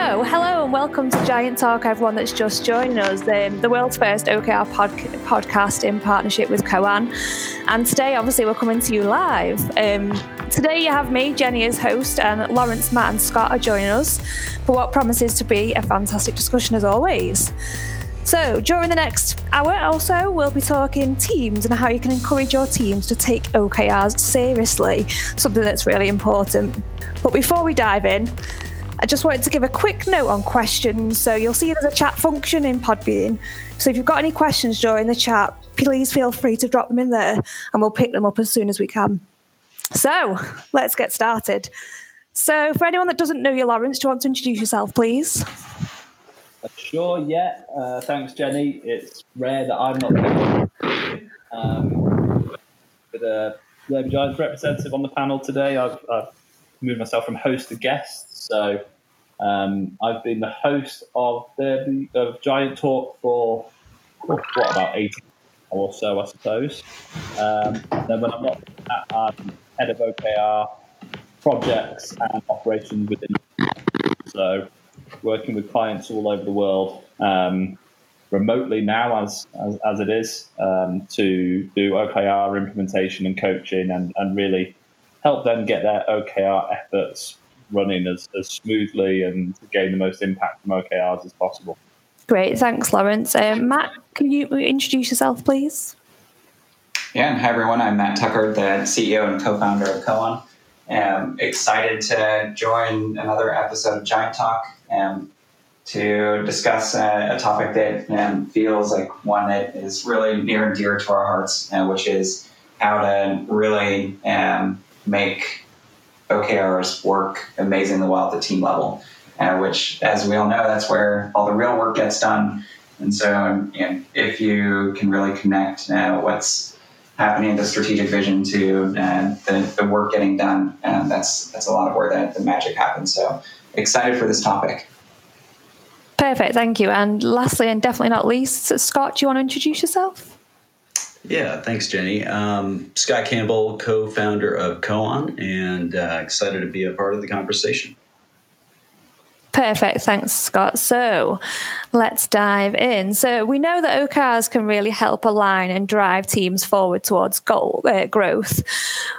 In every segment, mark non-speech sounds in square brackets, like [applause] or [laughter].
So, hello and welcome to Giant Talk, everyone that's just joining us, um, the world's first OKR pod- podcast in partnership with Koan. And today, obviously, we're coming to you live. Um, today, you have me, Jenny, as host, and Lawrence, Matt, and Scott are joining us for what promises to be a fantastic discussion as always. So, during the next hour also, we'll be talking teams and how you can encourage your teams to take OKRs seriously, something that's really important. But before we dive in, I just wanted to give a quick note on questions. So, you'll see there's a chat function in Podbean. So, if you've got any questions during the chat, please feel free to drop them in there and we'll pick them up as soon as we can. So, let's get started. So, for anyone that doesn't know you, Lawrence, do you want to introduce yourself, please? Sure, yeah. Uh, thanks, Jenny. It's rare that I'm not um, with a Labour Giants representative on the panel today. I've, I've, moved myself from host to guest, so um, I've been the host of the of Giant Talk for what about eight or so, I suppose. Um, then when I'm not at, I'm head of OKR projects and operations within. So working with clients all over the world um, remotely now, as as, as it is, um, to do OKR implementation and coaching, and, and really help them get their OKR efforts running as, as smoothly and gain the most impact from OKRs as possible. Great, thanks, Lawrence. Um, Matt, can you introduce yourself, please? Yeah, and hi everyone. I'm Matt Tucker, the CEO and co-founder of Koan. I'm excited to join another episode of Giant Talk um, to discuss a, a topic that um, feels like one that is really near and dear to our hearts, uh, which is how to really um, make OKRs work amazingly well at the team level. Uh, which, as we all know, that's where all the real work gets done. And so, if you can really connect uh, what's happening, at the strategic vision to uh, the, the work getting done, and that's that's a lot of where the, the magic happens. So, excited for this topic. Perfect, thank you. And lastly, and definitely not least, Scott, do you want to introduce yourself? Yeah, thanks, Jenny. Um, Scott Campbell, co founder of Koan, and uh, excited to be a part of the conversation. Perfect. Thanks, Scott. So let's dive in. So we know that OKRs can really help align and drive teams forward towards goal uh, growth.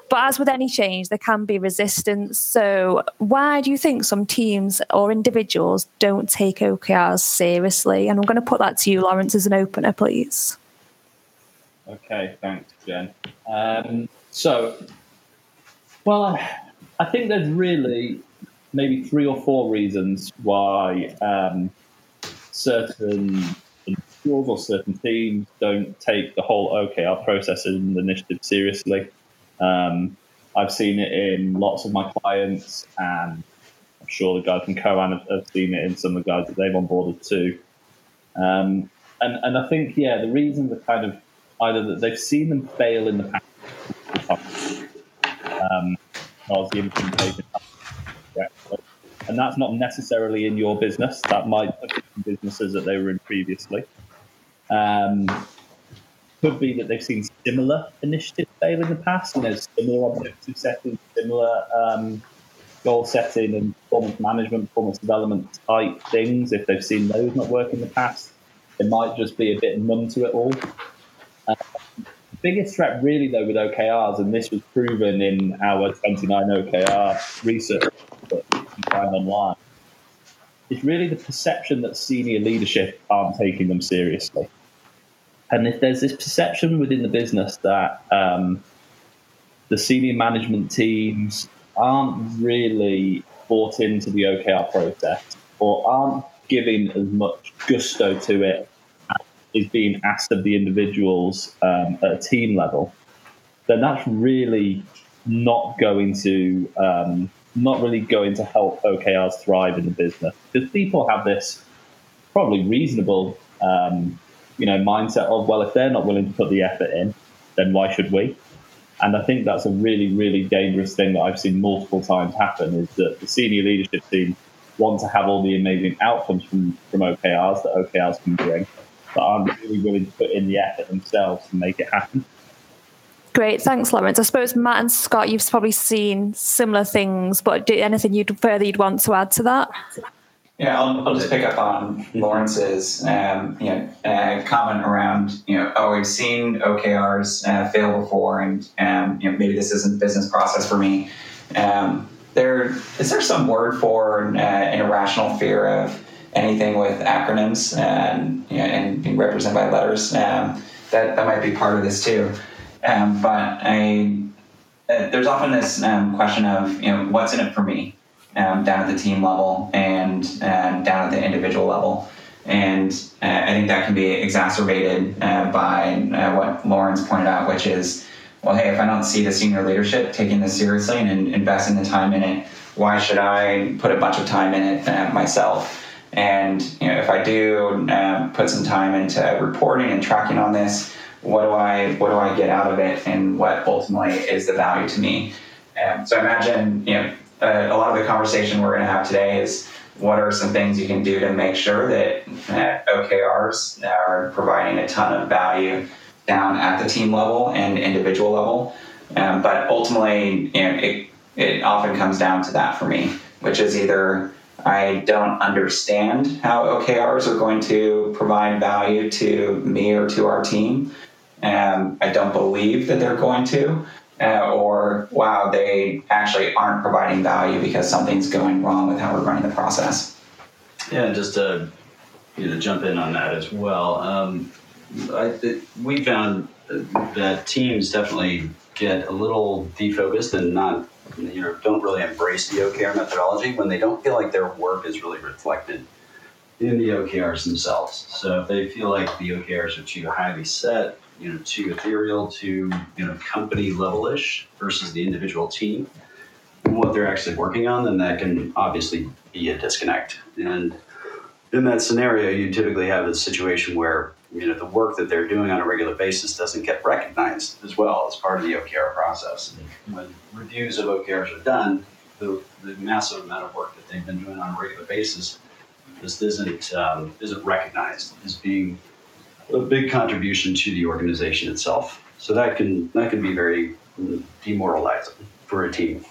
But as with any change, there can be resistance. So why do you think some teams or individuals don't take OKRs seriously? And I'm going to put that to you, Lawrence, as an opener, please. Okay, thanks, Jen. Um, so, well, I think there's really maybe three or four reasons why um, certain individuals or certain teams don't take the whole OKR process and initiative seriously. Um, I've seen it in lots of my clients, and I'm sure the guys from Koan have, have seen it in some of the guys that they've onboarded too. Um, and, and I think, yeah, the reasons are kind of either that they've seen them fail in the past, um, the implementation and that's not necessarily in your business. That might be businesses that they were in previously. Um, could be that they've seen similar initiatives fail in the past, and there's similar objective setting, similar um, goal setting and performance management, performance development type things. If they've seen those not work in the past, they might just be a bit numb to it all. Uh, biggest threat, really, though, with OKRs, and this was proven in our 29 OKR research that you can find online, is really the perception that senior leadership aren't taking them seriously. And if there's this perception within the business that um, the senior management teams aren't really bought into the OKR process or aren't giving as much gusto to it is being asked of the individuals um, at a team level, then that's really not going to um, not really going to help OKRs thrive in the business because people have this probably reasonable, um, you know, mindset of well, if they're not willing to put the effort in, then why should we? And I think that's a really, really dangerous thing that I've seen multiple times happen is that the senior leadership team want to have all the amazing outcomes from, from OKRs that OKRs can bring, but aren't really willing to put in the effort themselves to make it happen. Great, thanks, Lawrence. I suppose Matt and Scott, you've probably seen similar things, but anything you'd further you'd want to add to that? Yeah, I'll, I'll just pick up on Lawrence's um, you know, uh, comment around, you know, oh, we've seen OKRs uh, fail before, and um, you know, maybe this isn't business process for me. Um, there is there some word for uh, an irrational fear of anything with acronyms and you know, and being represented by letters? Um, that that might be part of this too. Um, but I, uh, there's often this um, question of you know what's in it for me um, down at the team level and uh, down at the individual level. And uh, I think that can be exacerbated uh, by uh, what Lawrence pointed out, which is, well, hey, if I don't see the senior leadership taking this seriously and investing the time in it, why should I put a bunch of time in it uh, myself? And you know, if I do uh, put some time into reporting and tracking on this, what do I what do I get out of it, and what ultimately is the value to me? Um, so I imagine you know uh, a lot of the conversation we're going to have today is what are some things you can do to make sure that uh, OKRs are providing a ton of value down at the team level and individual level. Um, but ultimately, you know, it, it often comes down to that for me, which is either I don't understand how OKRs are going to provide value to me or to our team. Um, I don't believe that they're going to, uh, or wow, they actually aren't providing value because something's going wrong with how we're running the process. Yeah, just to you know, jump in on that as well. Um, I, it, we found that teams definitely get a little defocused and not you don't really embrace the OKR methodology when they don't feel like their work is really reflected in the OKRs themselves. So if they feel like the OKRs are too highly set, you know, too ethereal, too you know, company level-ish versus the individual team, and what they're actually working on, then that can obviously be a disconnect. And in that scenario, you typically have a situation where you know the work that they're doing on a regular basis doesn't get recognized as well as part of the OKR process. When reviews of OKRs are done, the, the massive amount of work that they've been doing on a regular basis just isn't um, isn't recognized as being a big contribution to the organization itself. So that can that can be very demoralizing for a team.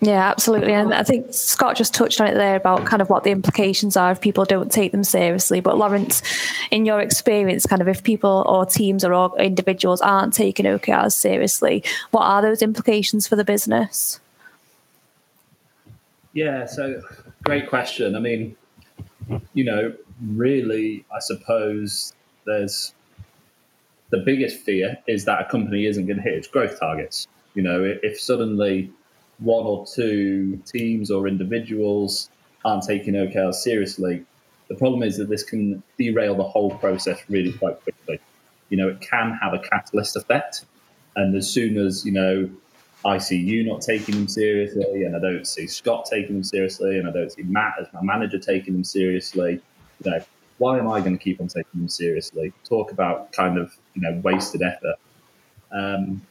Yeah, absolutely. And I think Scott just touched on it there about kind of what the implications are if people don't take them seriously. But Lawrence, in your experience, kind of if people or teams or individuals aren't taking OKRs seriously, what are those implications for the business? Yeah, so great question. I mean, you know, really, I suppose there's the biggest fear is that a company isn't going to hit its growth targets. You know, if suddenly one or two teams or individuals aren't taking OKRs seriously, the problem is that this can derail the whole process really quite quickly. You know, it can have a catalyst effect. And as soon as, you know, I see you not taking them seriously, and I don't see Scott taking them seriously, and I don't see Matt as my manager taking them seriously, you know, why am I going to keep on taking them seriously? Talk about kind of, you know, wasted effort. Um,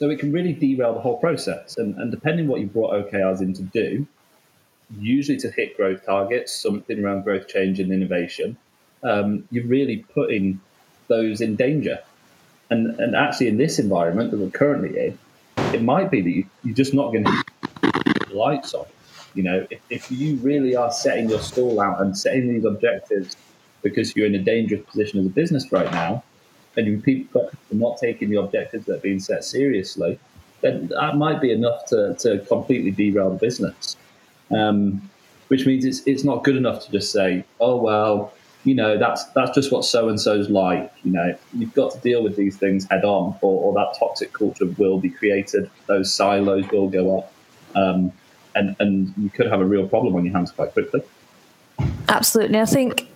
so it can really derail the whole process. And, and depending what you brought OKRs in to do, usually to hit growth targets, something around growth, change, and innovation, um, you're really putting those in danger. And, and actually, in this environment that we're currently in, it might be that you, you're just not going to keep the lights on. You know, if, if you really are setting your stall out and setting these objectives because you're in a dangerous position as a business right now, and are not taking the objectives that are being set seriously, then that might be enough to, to completely derail the business. Um, which means it's it's not good enough to just say, oh well, you know that's that's just what so and so's like. You know, you've got to deal with these things head on, or, or that toxic culture will be created. Those silos will go up, um, and and you could have a real problem on your hands quite quickly. Absolutely, I think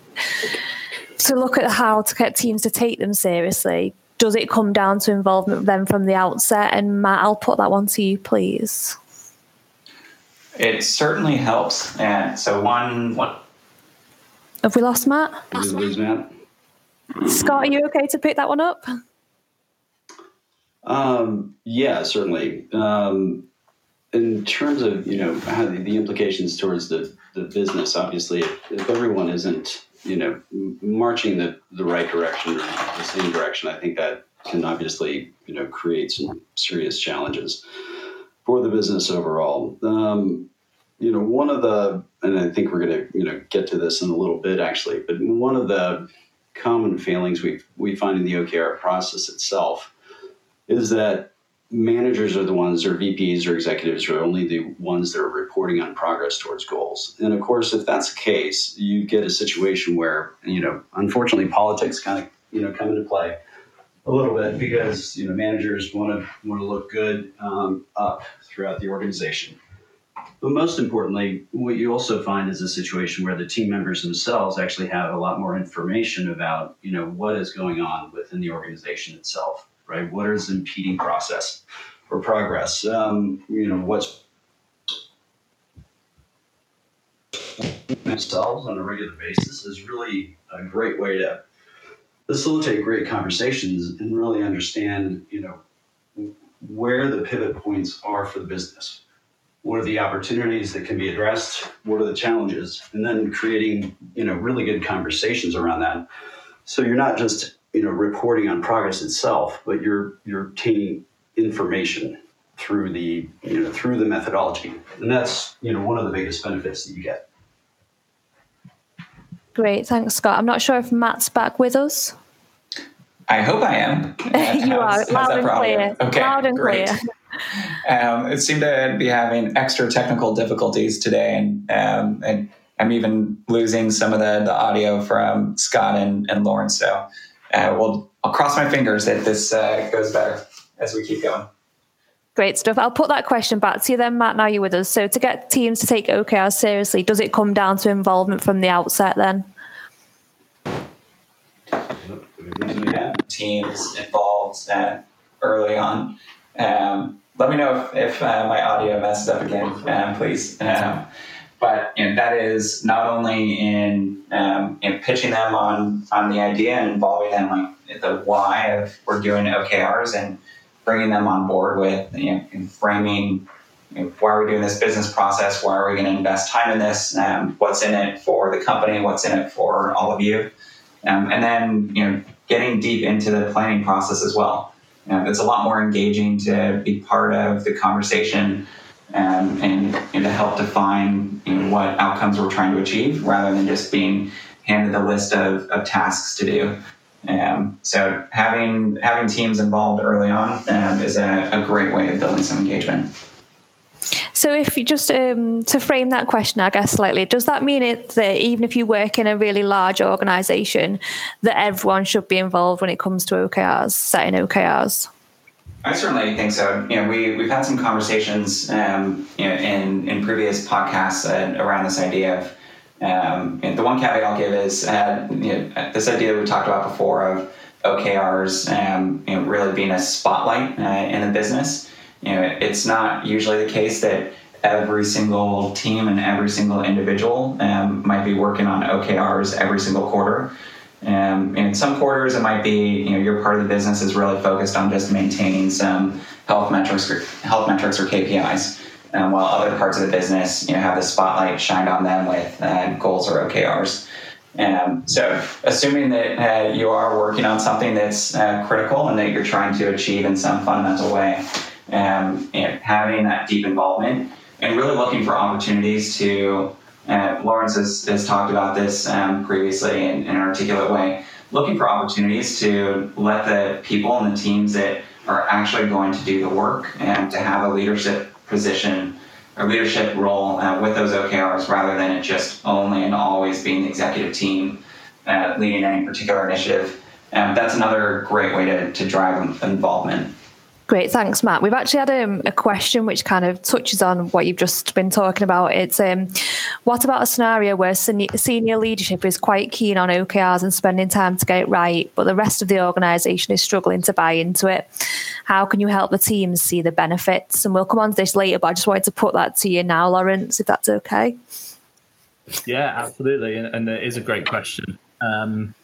to look at how to get teams to take them seriously, does it come down to involvement of them from the outset? And Matt, I'll put that one to you, please. It certainly helps. And so one, one have we lost Matt? Did we lose Matt? Scott, are you okay to pick that one up? Um, yeah, certainly. Um, in terms of you know how the, the implications towards the, the business, obviously, if, if everyone isn't you know, marching the, the right direction or the same direction, I think that can obviously, you know, create some serious challenges for the business overall. Um, you know, one of the, and I think we're going to, you know, get to this in a little bit actually, but one of the common failings we we find in the OKR process itself is that managers are the ones, or VPs or executives are only the ones that are reporting on progress towards goals. And of course, if that's the case, you get a situation where, you know, unfortunately, politics kind of, you know, come into play a little bit because you know managers want to want to look good um, up throughout the organization. But most importantly, what you also find is a situation where the team members themselves actually have a lot more information about, you know, what is going on within the organization itself, right? What is impeding process or progress? Um, you know, what's themselves on a regular basis is really a great way to facilitate great conversations and really understand, you know, where the pivot points are for the business what are the opportunities that can be addressed what are the challenges and then creating you know really good conversations around that so you're not just you know reporting on progress itself but you're you're obtaining information through the you know through the methodology. And that's you know one of the biggest benefits that you get. Great. Thanks scott. I'm not sure if matt's back with us. I hope i am. [laughs] You are. loud and clear. Okay loud and great. clear. [laughs] Um, it seemed to be having extra technical difficulties today, and um, and I'm even losing some of the, the audio from Scott and, and Lauren. So, uh, well, I'll cross my fingers that this uh, goes better as we keep going. Great stuff. I'll put that question back to you then, Matt. Now you're with us. So, to get teams to take OKR seriously, does it come down to involvement from the outset then? Yeah, teams involved uh, early on. Um, let me know if, if uh, my audio messes up again, um, please. Um, but you know, that is not only in, um, in pitching them on, on the idea and involving them like the why of we're doing OKRs and bringing them on board with you know, framing you know, why are we doing this business process? Why are we going to invest time in this? Um, what's in it for the company? What's in it for all of you? Um, and then you know, getting deep into the planning process as well. Um, it's a lot more engaging to be part of the conversation um, and, to help define you know, what outcomes we're trying to achieve rather than just being handed a list of, of tasks to do. Um, so having having teams involved early on um, is a, a great way of building some engagement. So, if you just um, to frame that question, I guess slightly, does that mean it that even if you work in a really large organisation, that everyone should be involved when it comes to OKRs, setting OKRs? I certainly think so. You know, we we've had some conversations, um, you know, in in previous podcasts uh, around this idea of. Um, the one caveat I'll give is uh, you know, this idea that we talked about before of OKRs, um, you know, really being a spotlight uh, in the business you know, it's not usually the case that every single team and every single individual um, might be working on OKRs every single quarter. Um, in some quarters, it might be you know your part of the business is really focused on just maintaining some health metrics, or, health metrics or KPIs, um, while other parts of the business you know have the spotlight shined on them with uh, goals or OKRs. Um, so, assuming that uh, you are working on something that's uh, critical and that you're trying to achieve in some fundamental way, um, and having that deep involvement and really looking for opportunities to, uh, Lawrence has, has, talked about this um, previously in, in, an articulate way, looking for opportunities to let the people and the teams that are actually going to do the work and to have a leadership position or leadership role uh, with those OKRs rather than it just only and always being the executive team uh, leading any particular initiative. Um, that's another great way to, to drive involvement. Great, thanks, Matt. We've actually had um, a question which kind of touches on what you've just been talking about. It's um, what about a scenario where senior leadership is quite keen on OKRs and spending time to get it right, but the rest of the organisation is struggling to buy into it? How can you help the teams see the benefits? And we'll come on to this later, but I just wanted to put that to you now, Lawrence, if that's okay. Yeah, absolutely, and, and it is a great question. Um,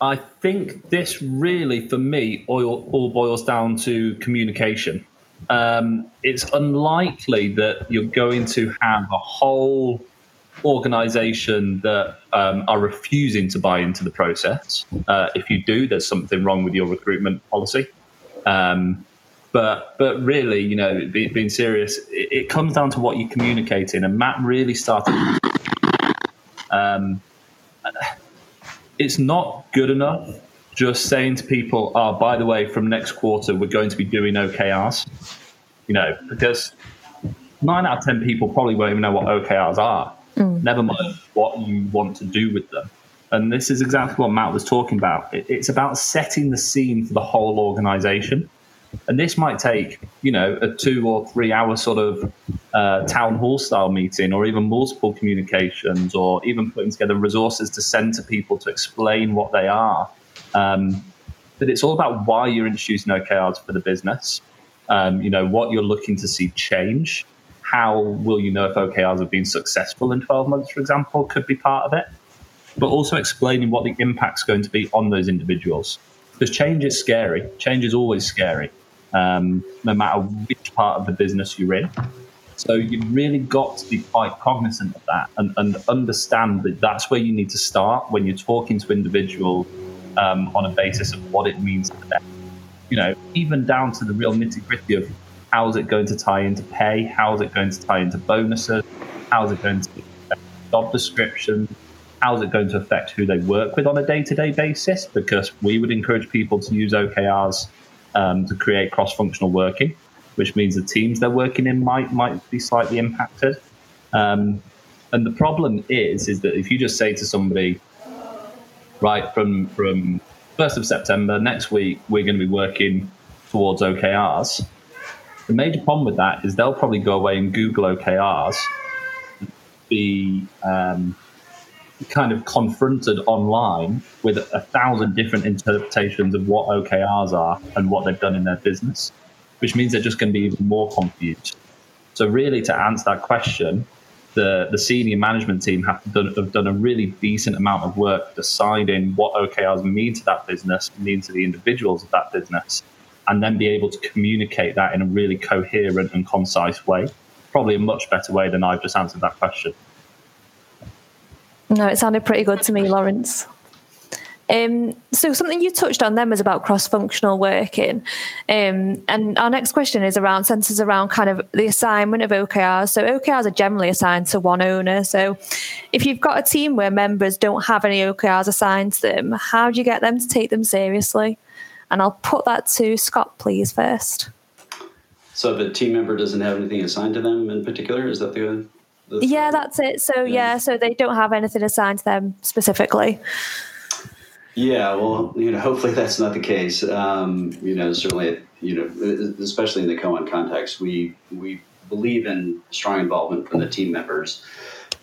I think this really, for me, all, all boils down to communication. Um, it's unlikely that you're going to have a whole organization that um, are refusing to buy into the process. Uh, if you do, there's something wrong with your recruitment policy. Um, But but really, you know, be, being serious, it, it, comes down to what you're communicating. And Matt really started. Um, it's not good enough just saying to people, "Oh, by the way, from next quarter we're going to be doing OKRs." You know, because nine out of ten people probably won't even know what OKRs are. Mm. Never mind what you want to do with them. And this is exactly what Matt was talking about. It, it's about setting the scene for the whole organization. And this might take, you know, a two or three hour sort of uh, town hall style meeting, or even multiple communications, or even putting together resources to send to people to explain what they are. Um, but it's all about why you're introducing OKRs for the business. Um, you know, what you're looking to see change. How will you know if OKRs have been successful in 12 months, for example, could be part of it but also explaining what the impact's going to be on those individuals. Because change is scary. Change is always scary, um, no matter which part of the business you're in. So you've really got to be quite cognizant of that and, and understand that that's where you need to start when you're talking to individuals um, on a basis of what it means to them. You know, even down to the real nitty gritty of how is it going to tie into pay, how is it going to tie into bonuses, how is it going to job description, how's it going to affect who they work with on a day to day basis? Because we would encourage people to use OKRs um, to create cross functional working, which means the teams they're working in might might be slightly impacted. Um, and the problem is, is that if you just say to somebody, right from from first of September next week, we're going to be working towards OKRs. The major problem with that is they'll probably go away and Google OKRs, be um, kind of confronted online with a thousand different interpretations of what OKRs are and what they've done in their business, which means they're just going to be even more confused. So, really, to answer that question, the, the senior management team have done, have done a really decent amount of work deciding what OKRs mean to that business, mean to the individuals of that business, and then be able to communicate that in a really coherent and concise way. Probably a much better way than I've just answered that question. No, it sounded pretty good to me, Lawrence. Um, so something you touched on then was about cross-functional working, um, and our next question is around centers around kind of the assignment of OKRs. So OKRs are generally assigned to one owner. So if you've got a team where members don't have any OKRs assigned to them, how do you get them to take them seriously? And I'll put that to Scott, please, first. So if a team member doesn't have anything assigned to them in particular, is that the yeah, that's it. So yeah. yeah, so they don't have anything assigned to them specifically. Yeah, well, you know, hopefully that's not the case. Um, you know, certainly, you know, especially in the Koan context, we we believe in strong involvement from the team members.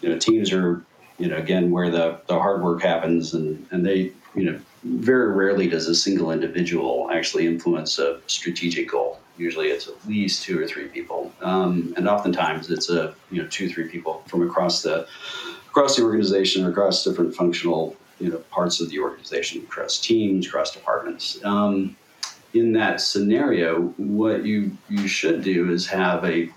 You know, teams are, you know, again where the the hard work happens, and and they, you know, very rarely does a single individual actually influence a strategic goal. Usually, it's at least two or three people, um, and oftentimes it's a you know two three people from across the across the organization, or across different functional you know parts of the organization, across teams, across departments. Um, in that scenario, what you you should do is have a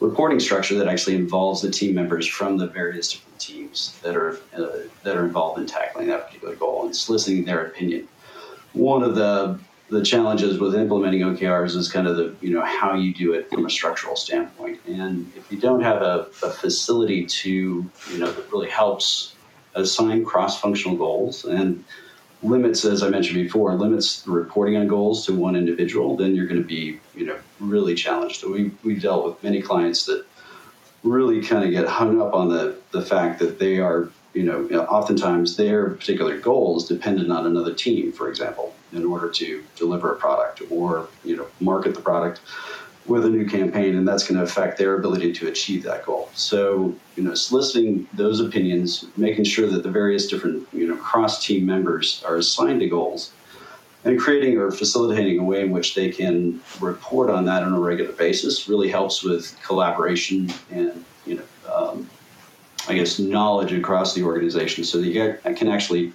reporting structure that actually involves the team members from the various different teams that are uh, that are involved in tackling that particular goal and soliciting their opinion. One of the the challenges with implementing OKRs is kind of the you know how you do it from a structural standpoint. And if you don't have a, a facility to you know that really helps assign cross-functional goals and limits, as I mentioned before, limits the reporting on goals to one individual, then you're going to be you know really challenged. We we've dealt with many clients that really kind of get hung up on the the fact that they are you know oftentimes their particular goals dependent on another team, for example in order to deliver a product or you know market the product with a new campaign and that's going to affect their ability to achieve that goal so you know soliciting those opinions making sure that the various different you know cross team members are assigned to goals and creating or facilitating a way in which they can report on that on a regular basis really helps with collaboration and you know um, i guess knowledge across the organization so that you can actually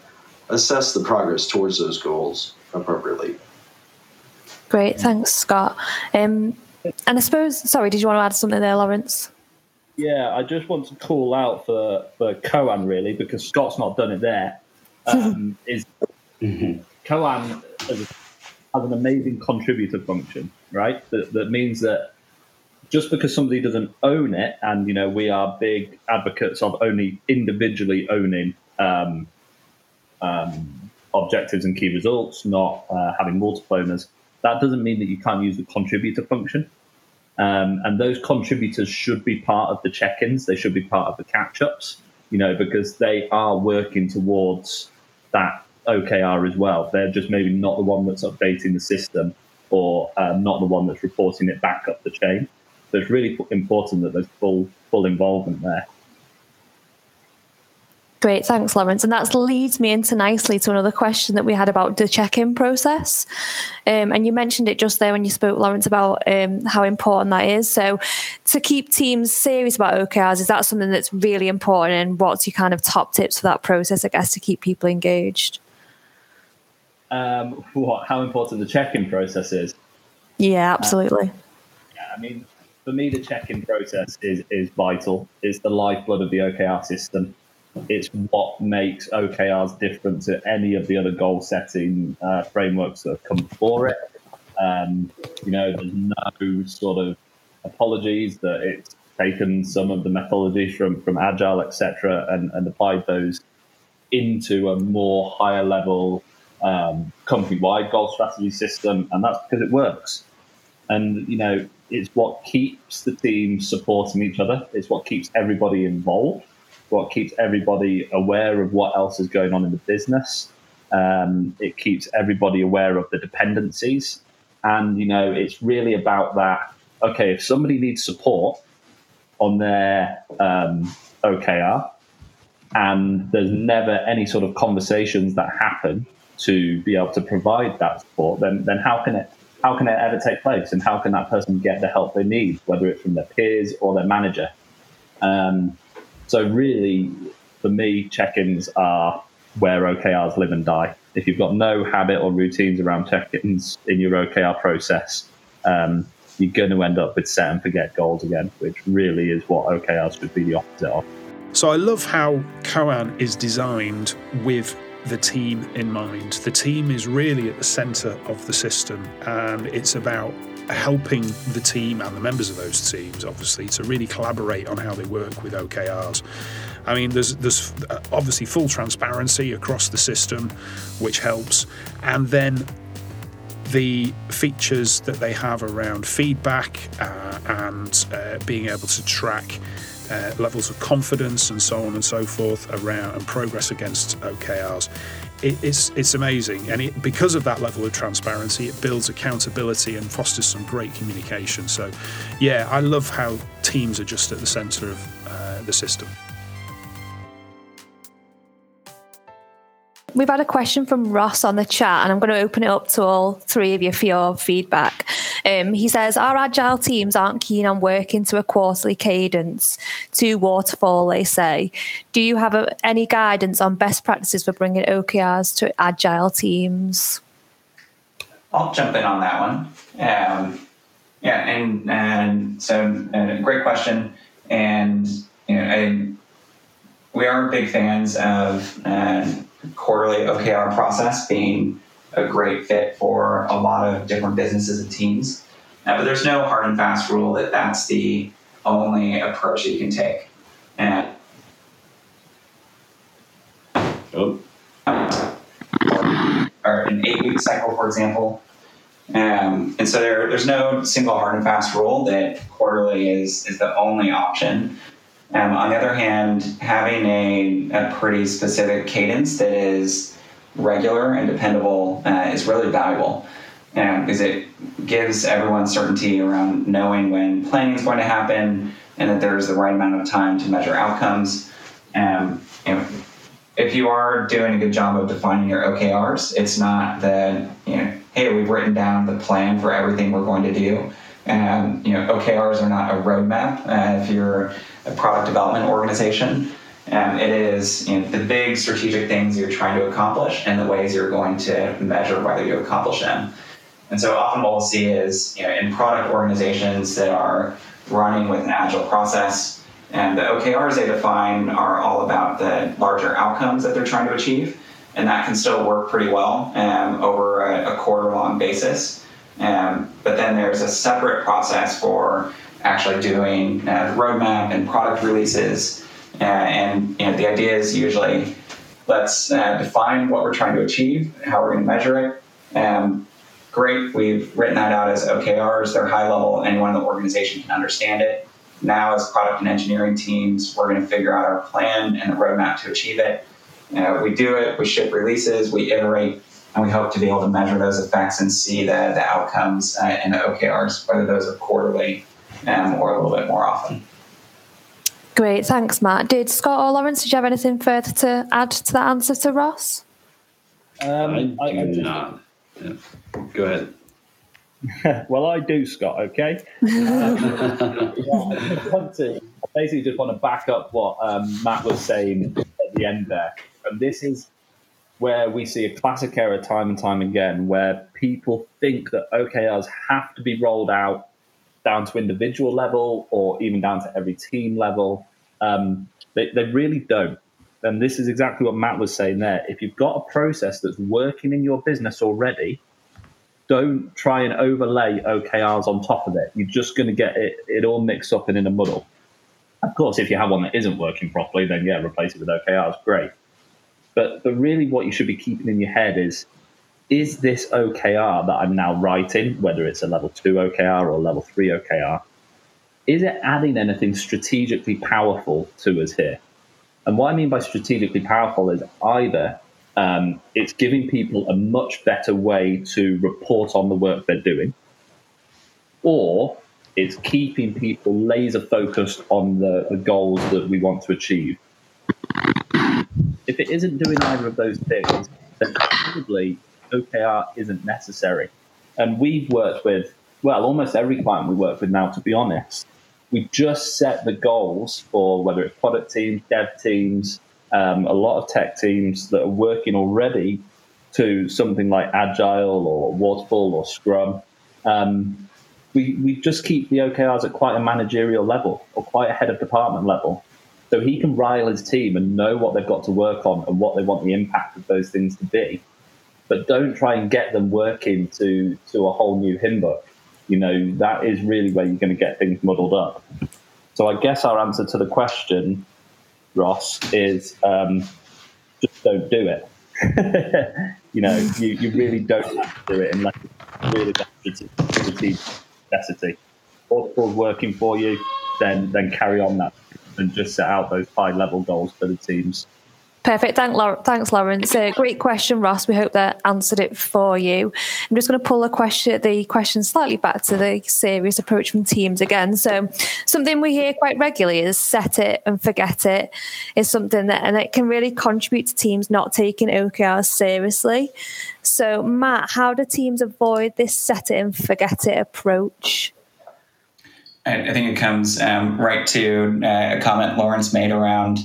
assess the progress towards those goals appropriately. Great, thanks, Scott. Um, and I suppose, sorry, did you want to add something there, Lawrence? Yeah, I just want to call out for, for Koan really because Scott's not done it there. Um, [laughs] is mm-hmm. Koan has an amazing contributor function, right? That, that means that just because somebody doesn't own it, and you know we are big advocates of only individually owning um, um, objectives and key results, not uh, having multiple owners. That doesn't mean that you can't use the contributor function. Um, and those contributors should be part of the check-ins. They should be part of the catch-ups, you know, because they are working towards that OKR as well. They're just maybe not the one that's updating the system or um, not the one that's reporting it back up the chain. So it's really important that there's full full involvement there. Great, thanks, Lawrence. And that leads me into nicely to another question that we had about the check-in process. Um, and you mentioned it just there when you spoke, Lawrence, about um, how important that is. So, to keep teams serious about OKRs, is that something that's really important? And what's your kind of top tips for that process, I guess, to keep people engaged? Um, what? How important the check-in process is? Yeah, absolutely. Uh, yeah, I mean, for me, the check-in process is is vital. It's the lifeblood of the OKR system. It's what makes OKRs different to any of the other goal-setting uh, frameworks that have come before it. Um, you know, there's no sort of apologies that it's taken some of the methodologies from from Agile, etc., and, and applied those into a more higher level um, company-wide goal strategy system, and that's because it works. And you know, it's what keeps the team supporting each other. It's what keeps everybody involved. What keeps everybody aware of what else is going on in the business. Um, it keeps everybody aware of the dependencies, and you know, it's really about that. Okay, if somebody needs support on their um, OKR, and there's never any sort of conversations that happen to be able to provide that support, then then how can it how can it ever take place, and how can that person get the help they need, whether it's from their peers or their manager? Um, so really, for me, check-ins are where OKRs live and die. If you've got no habit or routines around check-ins in your OKR process, um, you're going to end up with set and forget goals again, which really is what OKRs should be the opposite of. So I love how Koan is designed with the team in mind. The team is really at the centre of the system, and it's about helping the team and the members of those teams, obviously, to really collaborate on how they work with OKRs. I mean, there's there's uh, obviously full transparency across the system, which helps, and then the features that they have around feedback uh, and uh, being able to track uh, levels of confidence and so on and so forth around and progress against OKRs. It, it's it's amazing, and it, because of that level of transparency, it builds accountability and fosters some great communication. So, yeah, I love how teams are just at the centre of uh, the system. We've had a question from Ross on the chat, and I'm going to open it up to all three of you for your feedback. Um, he says, Our agile teams aren't keen on working to a quarterly cadence, to waterfall, they say. Do you have a, any guidance on best practices for bringing OKRs to agile teams? I'll jump in on that one. Um, yeah, and, and so uh, great question. And you know, I, we are big fans of. Uh, quarterly OKR process being a great fit for a lot of different businesses and teams. Uh, but there's no hard and fast rule that that's the only approach you can take. And oh. or an eight week cycle, for example. Um, and so there, there's no single hard and fast rule that quarterly is, is the only option. Um, on the other hand, having a, a pretty specific cadence that is regular and dependable uh, is really valuable um, because it gives everyone certainty around knowing when planning is going to happen and that there's the right amount of time to measure outcomes. Um, you know, if you are doing a good job of defining your OKRs, it's not that you know, hey, we've written down the plan for everything we're going to do. And you know, OKRs are not a roadmap. Uh, if you're a product development organization. And it is you know, the big strategic things you're trying to accomplish and the ways you're going to measure whether you accomplish them. And so often what we'll see is you know, in product organizations that are running with an agile process, and the OKRs they define are all about the larger outcomes that they're trying to achieve. and that can still work pretty well um, over a, a quarter long basis. Um, but then there's a separate process for actually doing uh, the roadmap and product releases. Uh, and you know, the idea is usually let's uh, define what we're trying to achieve, how we're going to measure it. Um, great, we've written that out as OKRs. They're high level, anyone in the organization can understand it. Now, as product and engineering teams, we're going to figure out our plan and the roadmap to achieve it. Uh, we do it, we ship releases, we iterate, and we hope to be able to measure those effects and see the, the outcomes uh, in the OKRs, whether those are quarterly um, or a little bit more often. Great, thanks, Matt. Did Scott or Lawrence, did you have anything further to add to that answer to Ross? Um, I, I, I do not. Yeah. Go ahead. [laughs] well, I do, Scott. Okay. I [laughs] to basically just want to back up what um, Matt was saying at the end there, and this is where we see a classic error time and time again, where people think that OKRs have to be rolled out down to individual level or even down to every team level. Um, they, they really don't. And this is exactly what Matt was saying there. If you've got a process that's working in your business already, don't try and overlay OKRs on top of it. You're just going to get it, it all mixed up and in a muddle. Of course, if you have one that isn't working properly, then yeah, replace it with OKRs, great. But, but really, what you should be keeping in your head is is this OKR that I'm now writing, whether it's a level two OKR or a level three OKR, is it adding anything strategically powerful to us here? And what I mean by strategically powerful is either um, it's giving people a much better way to report on the work they're doing, or it's keeping people laser focused on the, the goals that we want to achieve. If it isn't doing either of those things, then probably OKR isn't necessary. And we've worked with, well, almost every client we work with now, to be honest. We just set the goals for whether it's product teams, dev teams, um, a lot of tech teams that are working already to something like Agile or Waterfall or Scrum. Um, we, we just keep the OKRs at quite a managerial level or quite a head of department level. So he can rile his team and know what they've got to work on and what they want the impact of those things to be but don't try and get them working to to a whole new hymn book. You know that is really where you're going to get things muddled up. So I guess our answer to the question, Ross, is um, just don't do it. [laughs] you know, you, you really don't have to do it unless it's really necessity. If working for you, then then carry on that and just set out those high level goals for the teams. Perfect. Thanks, Lawrence. Uh, great question, Ross. We hope that answered it for you. I'm just going to pull the question, the question slightly back to the serious approach from teams again. So, something we hear quite regularly is set it and forget it is something that, and it can really contribute to teams not taking OKRs seriously. So, Matt, how do teams avoid this set it and forget it approach? I, think it comes um, right to uh, a comment Lawrence made around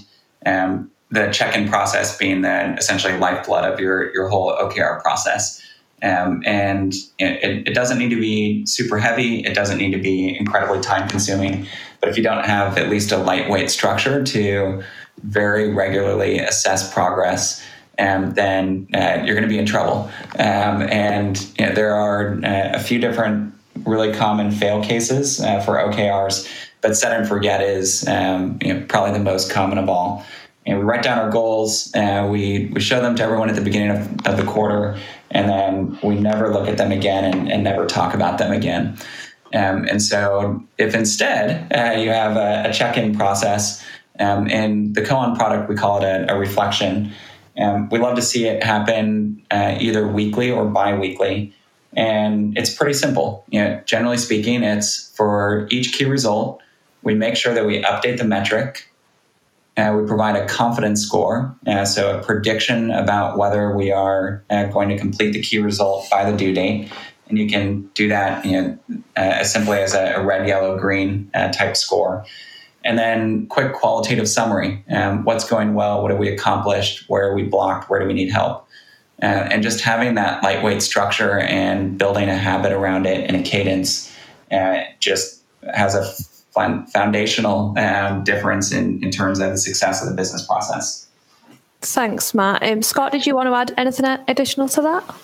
um, the check-in process being the essentially lifeblood of your your whole OKR process. Um, and it, it, doesn't need to be super heavy. It doesn't need to be incredibly time consuming. But if you don't have at least a lightweight structure to very regularly assess progress, um, then uh, you're going to be in trouble. Um, and you know, there are uh, a few different really common fail cases uh, for OKRs, but set and forget is um, you know, probably the most common of all. And we write down our goals and we, we show them to everyone at the beginning of, of the quarter and then we never look at them again and, and never talk about them again. Um, and so if instead uh, you have a, a check-in process um, in the koan product we call it a, a reflection um, we love to see it happen uh, either weekly or bi-weekly and it's pretty simple you know generally speaking it's for each key result we make sure that we update the metric uh, we provide a confidence score, uh, so a prediction about whether we are uh, going to complete the key result by the due date. And you can do that you know, uh, as simply as a, a red, yellow, green uh, type score. And then quick qualitative summary um, what's going well, what have we accomplished, where are we blocked, where do we need help. Uh, and just having that lightweight structure and building a habit around it and a cadence just has a foundational um, difference in, in terms of the success of the business process. Thanks, Matt. Um, Scott, did you want to add anything additional to that?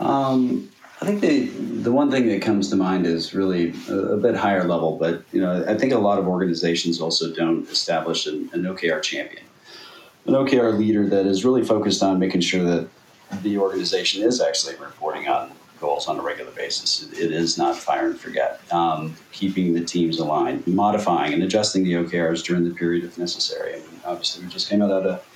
Um, I think the the one thing that comes to mind is really a, a, bit higher level, but you know I think a lot of organizations also don't establish an, an OKR champion, an OKR leader that is really focused on making sure that the organization is actually reporting on goals on a regular basis. It is not fire and forget. Um, keeping the teams aligned, modifying and adjusting the OKRs during the period if necessary. I mean, obviously, we just came out of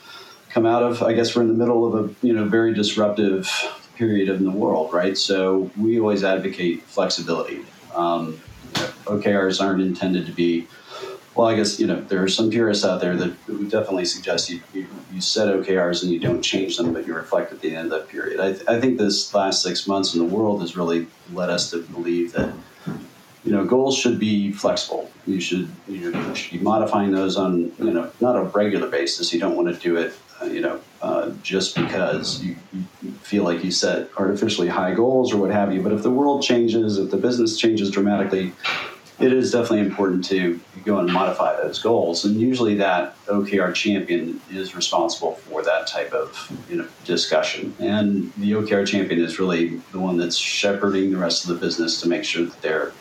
come out of. I guess we're in the middle of a you know very disruptive period in the world, right? So we always advocate flexibility. Um, OKRs aren't intended to be well, I guess you know there are some purists out there that would definitely suggest you, you, you set OKRs and you don't change them, but you reflect at the end of that period. I, th- I think this last six months in the world has really led us to believe that you know goals should be flexible. You should you, know, you should be modifying those on you know not a regular basis. You don't want to do it uh, you know uh, just because you, you feel like you set artificially high goals or what have you. But if the world changes, if the business changes dramatically it is definitely important to go and modify those goals. And usually that OKR champion is responsible for that type of you know, discussion. And the OKR champion is really the one that's shepherding the rest of the business to make sure that they're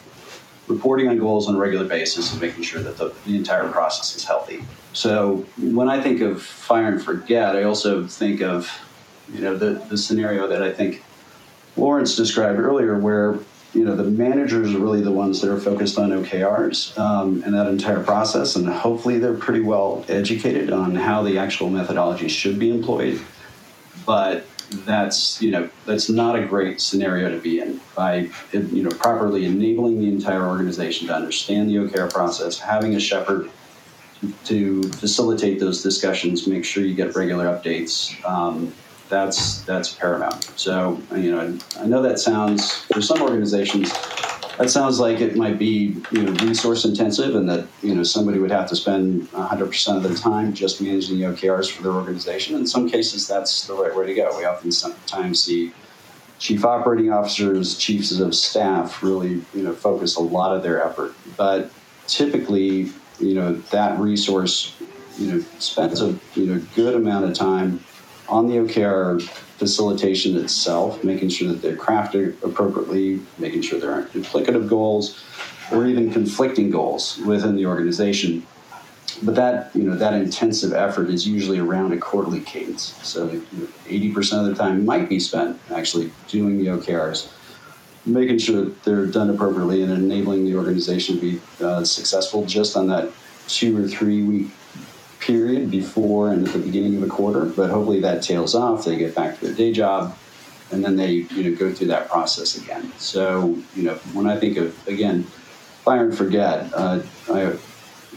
reporting on goals on a regular basis and making sure that the, the entire process is healthy. So when I think of fire and forget, I also think of you know the, the scenario that I think Lawrence described earlier where you know the managers are really the ones that are focused on OKRs um, and that entire process, and hopefully they're pretty well educated on how the actual methodology should be employed. But that's you know that's not a great scenario to be in by you know properly enabling the entire organization to understand the OKR process, having a shepherd to facilitate those discussions, make sure you get regular updates. Um, that's that's paramount. So you know, I know that sounds for some organizations that sounds like it might be you know resource intensive, and that you know somebody would have to spend 100 percent of their time just managing the OKRs for their organization. In some cases, that's the right way to go. We often sometimes see chief operating officers, chiefs of staff really you know focus a lot of their effort, but typically you know that resource you know spends a you know good amount of time on the OKR facilitation itself, making sure that they're crafted appropriately, making sure there aren't duplicative goals or even conflicting goals within the organization. But that you know that intensive effort is usually around a quarterly cadence. So eighty percent of the time might be spent actually doing the OKRs, making sure that they're done appropriately and enabling the organization to be uh, successful just on that two or three week period before and at the beginning of a quarter, but hopefully that tails off. They get back to their day job, and then they you know go through that process again. So you know when I think of again fire and forget, uh, I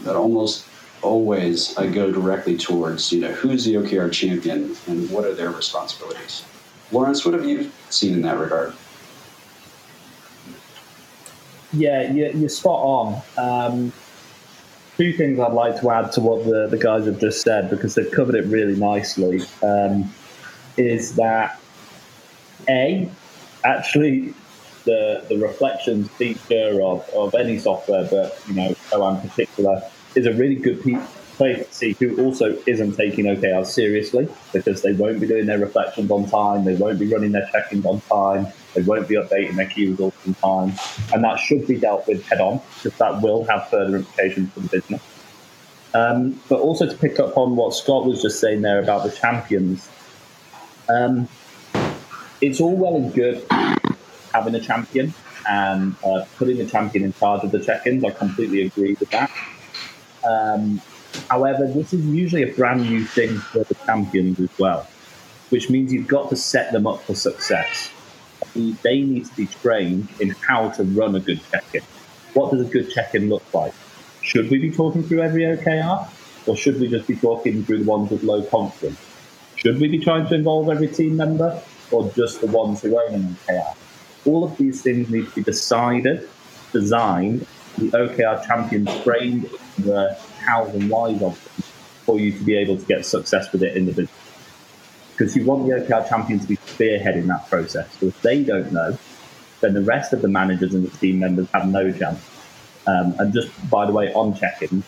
that almost always I go directly towards you know who's the OKR champion and what are their responsibilities. Lawrence, what have you seen in that regard? Yeah, you're, spot on. Um, two things I'd like to add to what the, the guys have just said because they've covered it really nicely um, is that a actually the the reflections feature of, of any software, but you know Koan in particular is a really good piece see who also isn't taking OKRs seriously because they won't be doing their reflections on time, they won't be running their check-ins on time, they won't be updating their key results in time, and that should be dealt with head on because that will have further implications for the business. Um, but also to pick up on what Scott was just saying there about the champions, um, it's all well and good having a champion and uh, putting the champion in charge of the check-ins. I completely agree with that. Um, however, this is usually a brand new thing for the champions as well, which means you've got to set them up for success they need to be trained in how to run a good check-in. What does a good check-in look like? Should we be talking through every OKR, or should we just be talking through the ones with low confidence? Should we be trying to involve every team member, or just the ones who own an OKR? All of these things need to be decided, designed, the OKR champions trained the hows and whys of them for you to be able to get success with it in the business because you want the OKR champion to be spearheading that process. So if they don't know, then the rest of the managers and the team members have no chance. Um, and just by the way, on check-ins,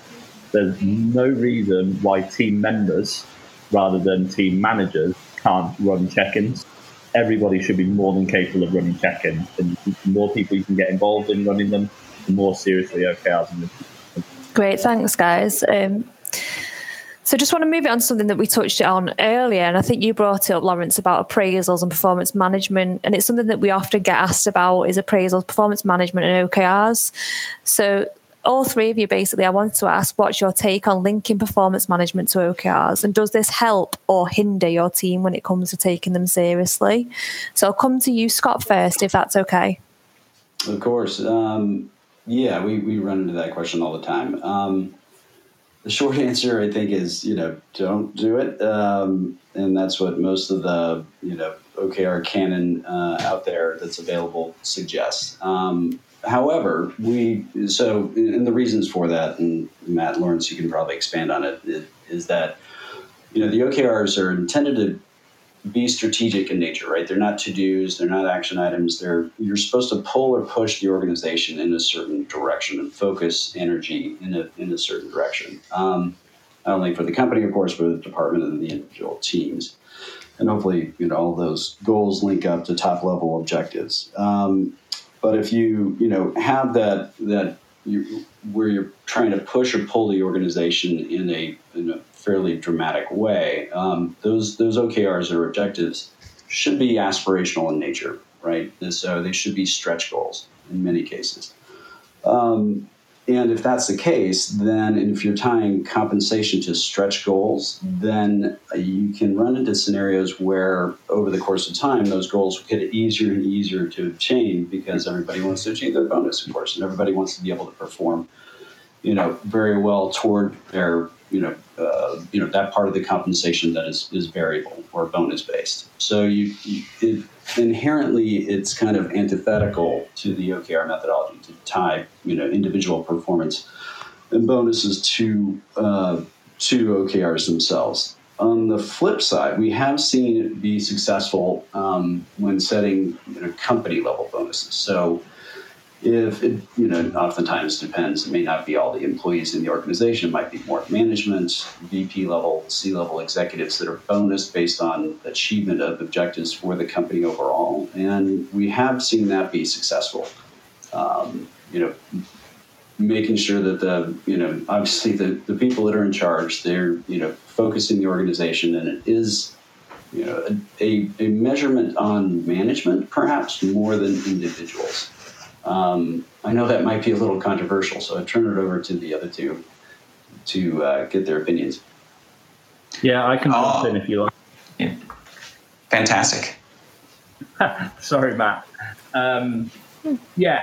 there's no reason why team members rather than team managers can't run check-ins. Everybody should be more than capable of running check-ins, and the more people you can get involved in running them, the more seriously OKRs. Great, thanks, guys. Um, so just want to move on to something that we touched on earlier, and I think you brought it up, Lawrence, about appraisals and performance management, and it's something that we often get asked about is appraisals, performance management, and OKRs. So all three of you basically, I want to ask what's your take on linking performance management to OKRs, and does this help or hinder your team when it comes to taking them seriously? So I'll come to you, Scott, first, if that's okay. Of course. Um, yeah, we, we run into that question all the time. Um, the short [laughs] answer, I think, is you know don't do it, um, and that's what most of the you know OKR canon uh, out there that's available suggests. Um, however, we so and the reasons for that, and Matt Lawrence, you can probably expand on it, is that you know the OKRs are intended to be strategic in nature, right? They're not to dos, they're not action items. They're you're supposed to pull or push the organization in a certain direction and focus energy in a in a certain direction. Um, not only for the company, of course, but the department and the individual teams. And hopefully, you know, all those goals link up to top level objectives. Um, but if you, you know, have that that you, where you're trying to push or pull the organization in a in a fairly dramatic way, um, those those OKRs or objectives should be aspirational in nature, right? And so they should be stretch goals in many cases. Um, and if that's the case, then if you're tying compensation to stretch goals, then you can run into scenarios where over the course of time, those goals get easier and easier to obtain because everybody wants to achieve their bonus, of course, and everybody wants to be able to perform, you know, very well toward their you know, uh, you know that part of the compensation that is, is variable or bonus based. So you, you it, inherently it's kind of antithetical to the OKR methodology to tie you know individual performance and bonuses to uh, to OKRs themselves. On the flip side, we have seen it be successful um, when setting you know, company level bonuses. So if it, you know, oftentimes depends. It may not be all the employees in the organization. It might be more management, VP level, C level executives that are bonus based on achievement of objectives for the company overall. And we have seen that be successful. Um, you know, making sure that the, you know, obviously the, the people that are in charge, they're, you know, focusing the organization and it is, you know, a, a measurement on management perhaps more than individuals. Um, I know that might be a little controversial, so I turn it over to the other two to uh, get their opinions. Yeah, I can jump oh, in if you like. Yeah. Fantastic. [laughs] Sorry, Matt. Um, yeah,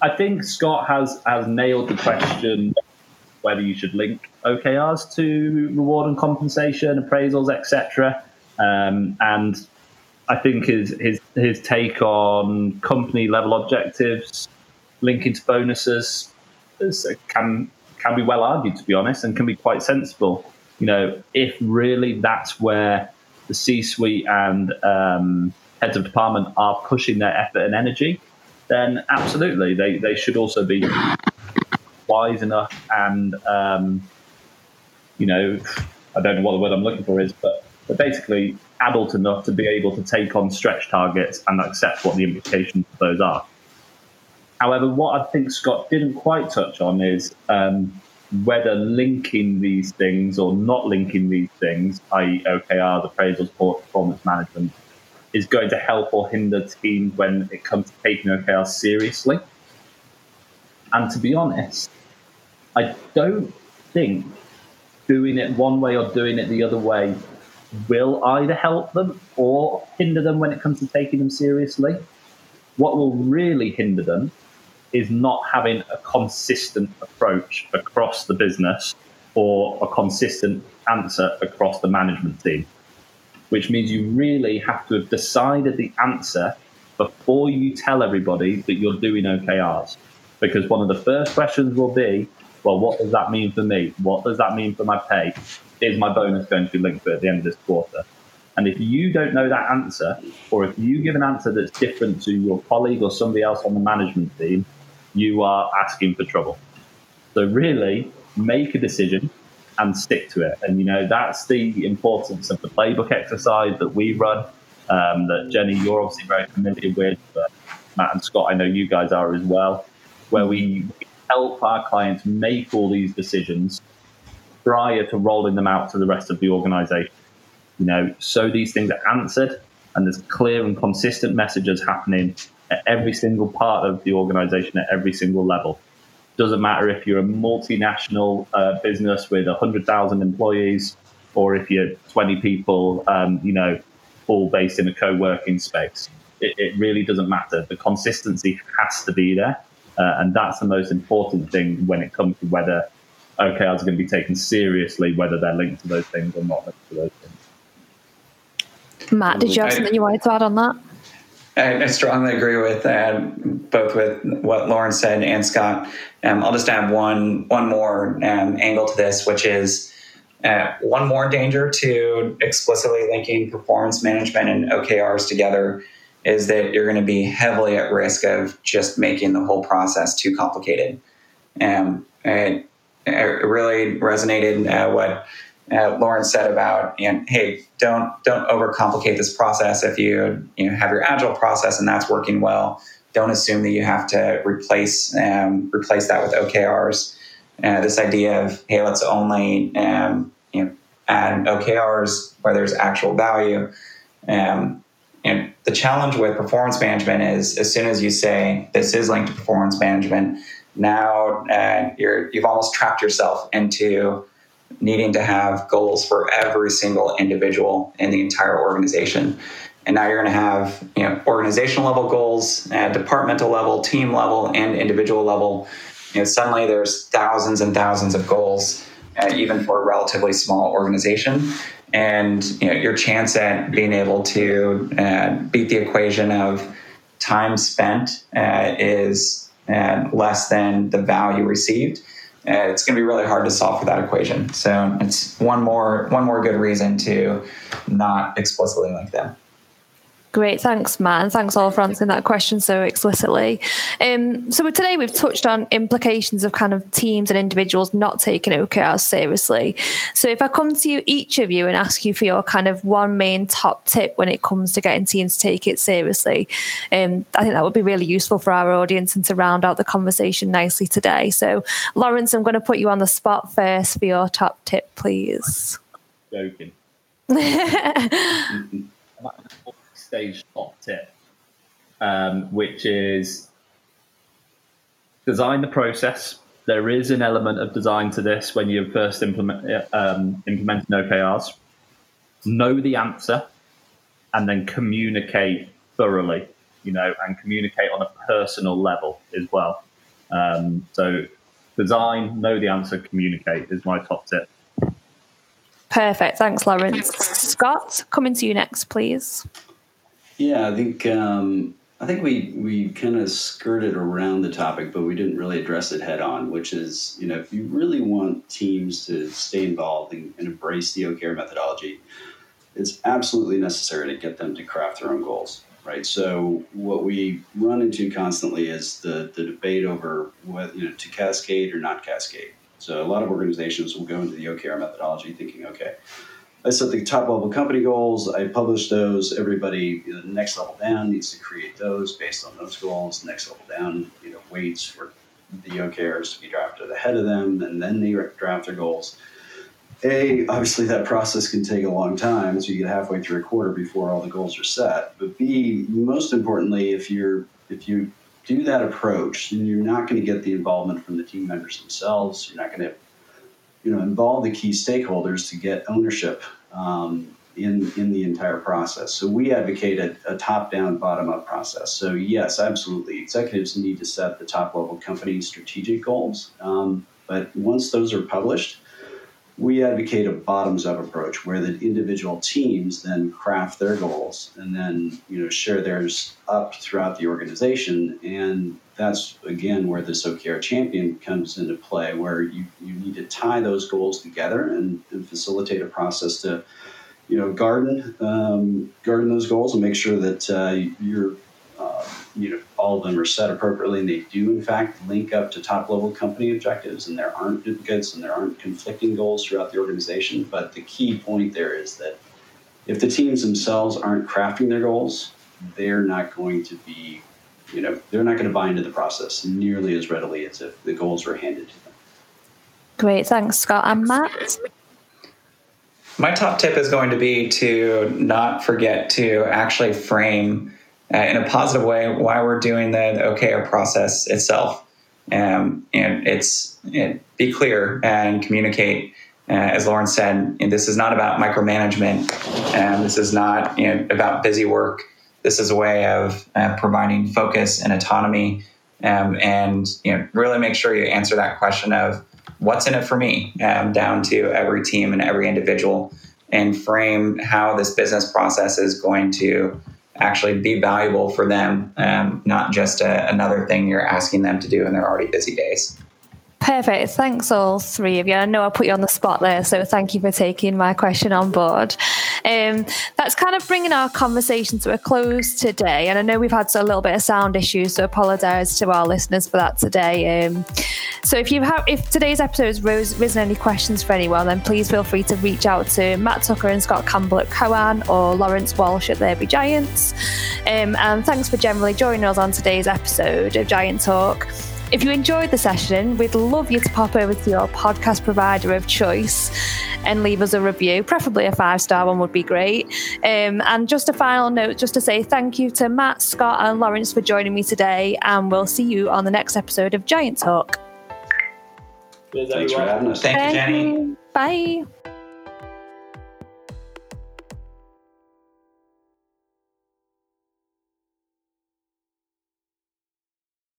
I think Scott has has nailed the question whether you should link OKRs to reward and compensation, appraisals, etc. Um, and I think his his his take on company level objectives, linking to bonuses, is, can can be well argued to be honest, and can be quite sensible. You know, if really that's where the C-suite and um, heads of department are pushing their effort and energy, then absolutely they they should also be wise enough and um, you know I don't know what the word I'm looking for is, but but basically adult enough to be able to take on stretch targets and accept what the implications of those are. However, what I think Scott didn't quite touch on is um, whether linking these things or not linking these things, i.e., OKRs, appraisals, performance management, is going to help or hinder teams when it comes to taking OKRs seriously. And to be honest, I don't think doing it one way or doing it the other way will either help them or hinder them when it comes to taking them seriously. What will really hinder them is not having a consistent approach across the business or a consistent answer across the management team, which means you really have to have decided the answer before you tell everybody that you're doing OKRs. Because one of the first questions will be, well, what does that mean for me? What does that mean for my pay? is my bonus going to be linked to at the end of this quarter? And if you don't know that answer, or if you give an answer that's different to your colleague or somebody else on the management team, you are asking for trouble. So really make a decision and stick to it. And you know that's the importance of the playbook exercise that we run. Um, that Jenny, you're obviously very familiar with, Matt and Scott, I know you guys are as well, where we help our clients make all these decisions prior to rolling them out to the rest of the organization. You know, so these things are answered and there's clear and consistent messages happening at every single part of the organization at every single level. Doesn't matter if you're a multinational uh, business with 100,000 employees or if you're 20 people, um, you know, all based in a co working space. It, it, really doesn't matter. The consistency has to be there. Uh, and that's the most important thing when it comes to whether OKRs are going to be taken seriously, whether they're linked to those things or not linked to those things. Matt, did you have something you wanted to add on that? I, strongly agree with uh, both with what Lawrence said and Scott. Um, I'll just add one one more um, angle to this, which is uh, one more danger to explicitly linking performance management and OKRs together is that you're going to be heavily at risk of just making the whole process too complicated. Um, it, it really resonated uh, what uh, Lawrence said about, you know, hey, don't don't overcomplicate this process. If you you know, have your agile process and that's working well, don't assume that you have to replace um, replace that with OKRs. Uh, this idea of hey, let's only um, you know add OKRs where there's actual value. Um, the challenge with performance management is as soon as you say this is linked to performance management, now uh, you're you've almost trapped yourself into needing to have goals for every single individual in the entire organization. And now you're going to have you know organizational level goals, at departmental level, team level, and individual level. You know, suddenly there's thousands and thousands of goals, uh, even for a relatively small organization and you know, your chance at being able to uh, beat the equation of time spent uh, is uh, less than the value received. Uh, it's going to be really hard to solve for that equation. So it's one more one more good reason to not explicitly link them. Great, thanks, Matt, and thanks all for answering that question so explicitly. Um, so today we've touched on implications of kind of teams and individuals not taking OKRs seriously. So if I come to you, each of you, and ask you for your kind of one main top tip when it comes to getting teams to take it seriously, um, I think that would be really useful for our audience and to round out the conversation nicely today. So Lawrence, I'm going to put you on the spot first for your top tip, please. Joking. [laughs] stage top tip, um, which is design the process. There is an element of design to this when you first implement um, implementing OKRs. Know the answer, and then communicate thoroughly. You know, and communicate on a personal level as well. Um, so, design, know the answer, communicate is my top tip. Perfect. Thanks, Lawrence. Scott, coming to you next, please. Yeah, I think um, I think we we kind of skirted around the topic, but we didn't really address it head on. Which is, you know, if you really want teams to stay involved and, and embrace the OKR methodology, it's absolutely necessary to get them to craft their own goals. Right. So what we run into constantly is the the debate over whether you know to cascade or not cascade. So a lot of organizations will go into the OKR methodology thinking, okay, I set the top level company goals. I publish those. Everybody, you know, next level down needs to create those based on those goals. Next level down, you know, waits for the OKRs to be drafted ahead of them, and then they draft their goals. A, obviously that process can take a long time, so you get halfway through a quarter before all the goals are set. But B, most importantly, if you're if you do that approach, then you're not going to get the involvement from the team members themselves. You're not going to you know, involve the key stakeholders to get ownership um, in in the entire process. So we advocate a, a top-down, bottom-up process. So yes, absolutely, executives need to set the top-level company strategic goals. Um, but once those are published, we advocate a bottoms-up approach where the individual teams then craft their goals and then you know share theirs up throughout the organization. And that's again where this OKR champion comes into play, where you, you need to tie those goals together and, and facilitate a process to, you know, garden um, garden those goals and make sure that uh, you're you know all of them are set appropriately and they do in fact link up to top level company objectives and there aren't duplicates and there aren't conflicting goals throughout the organization but the key point there is that if the teams themselves aren't crafting their goals they're not going to be you know they're not going to buy into the process nearly as readily as if the goals were handed to them Great, thanks, Scott. And Matt? My top tip is going to be to not forget to actually frame uh, in a positive way why we're doing the, OKR process itself. Um, and it's it, be clear and communicate. Uh, as Lawrence said, this is not about micromanagement, and this is not you know, about busy work. This is a way of uh, providing focus and autonomy, um, and you know, really make sure you answer that question of what's in it for me, um, down to every team and every individual, and frame how this business process is going to actually be valuable for them, um, not just a, another thing you're asking them to do in their already busy days. Perfect. Thanks, all three of you. I know I put you on the spot there, so thank you for taking my question on board. Um, that's kind of bringing our conversation to a close today. And I know we've had a little bit of sound issues, so apologise to our listeners for that today. Um, so if you have, if today's episode has risen any questions for anyone, then please feel free to reach out to Matt Tucker and Scott Campbell at Koan or Lawrence Walsh at There Be Giants. Um, and thanks for generally joining us on today's episode of Giant Talk. If you enjoyed the session, we'd love you to pop over to your podcast provider of choice and leave us a review. Preferably a five star one would be great. Um, and just a final note, just to say thank you to Matt, Scott, and Lawrence for joining me today. And we'll see you on the next episode of Giant Talk. thanks for having us Thank you, Jenny. Bye.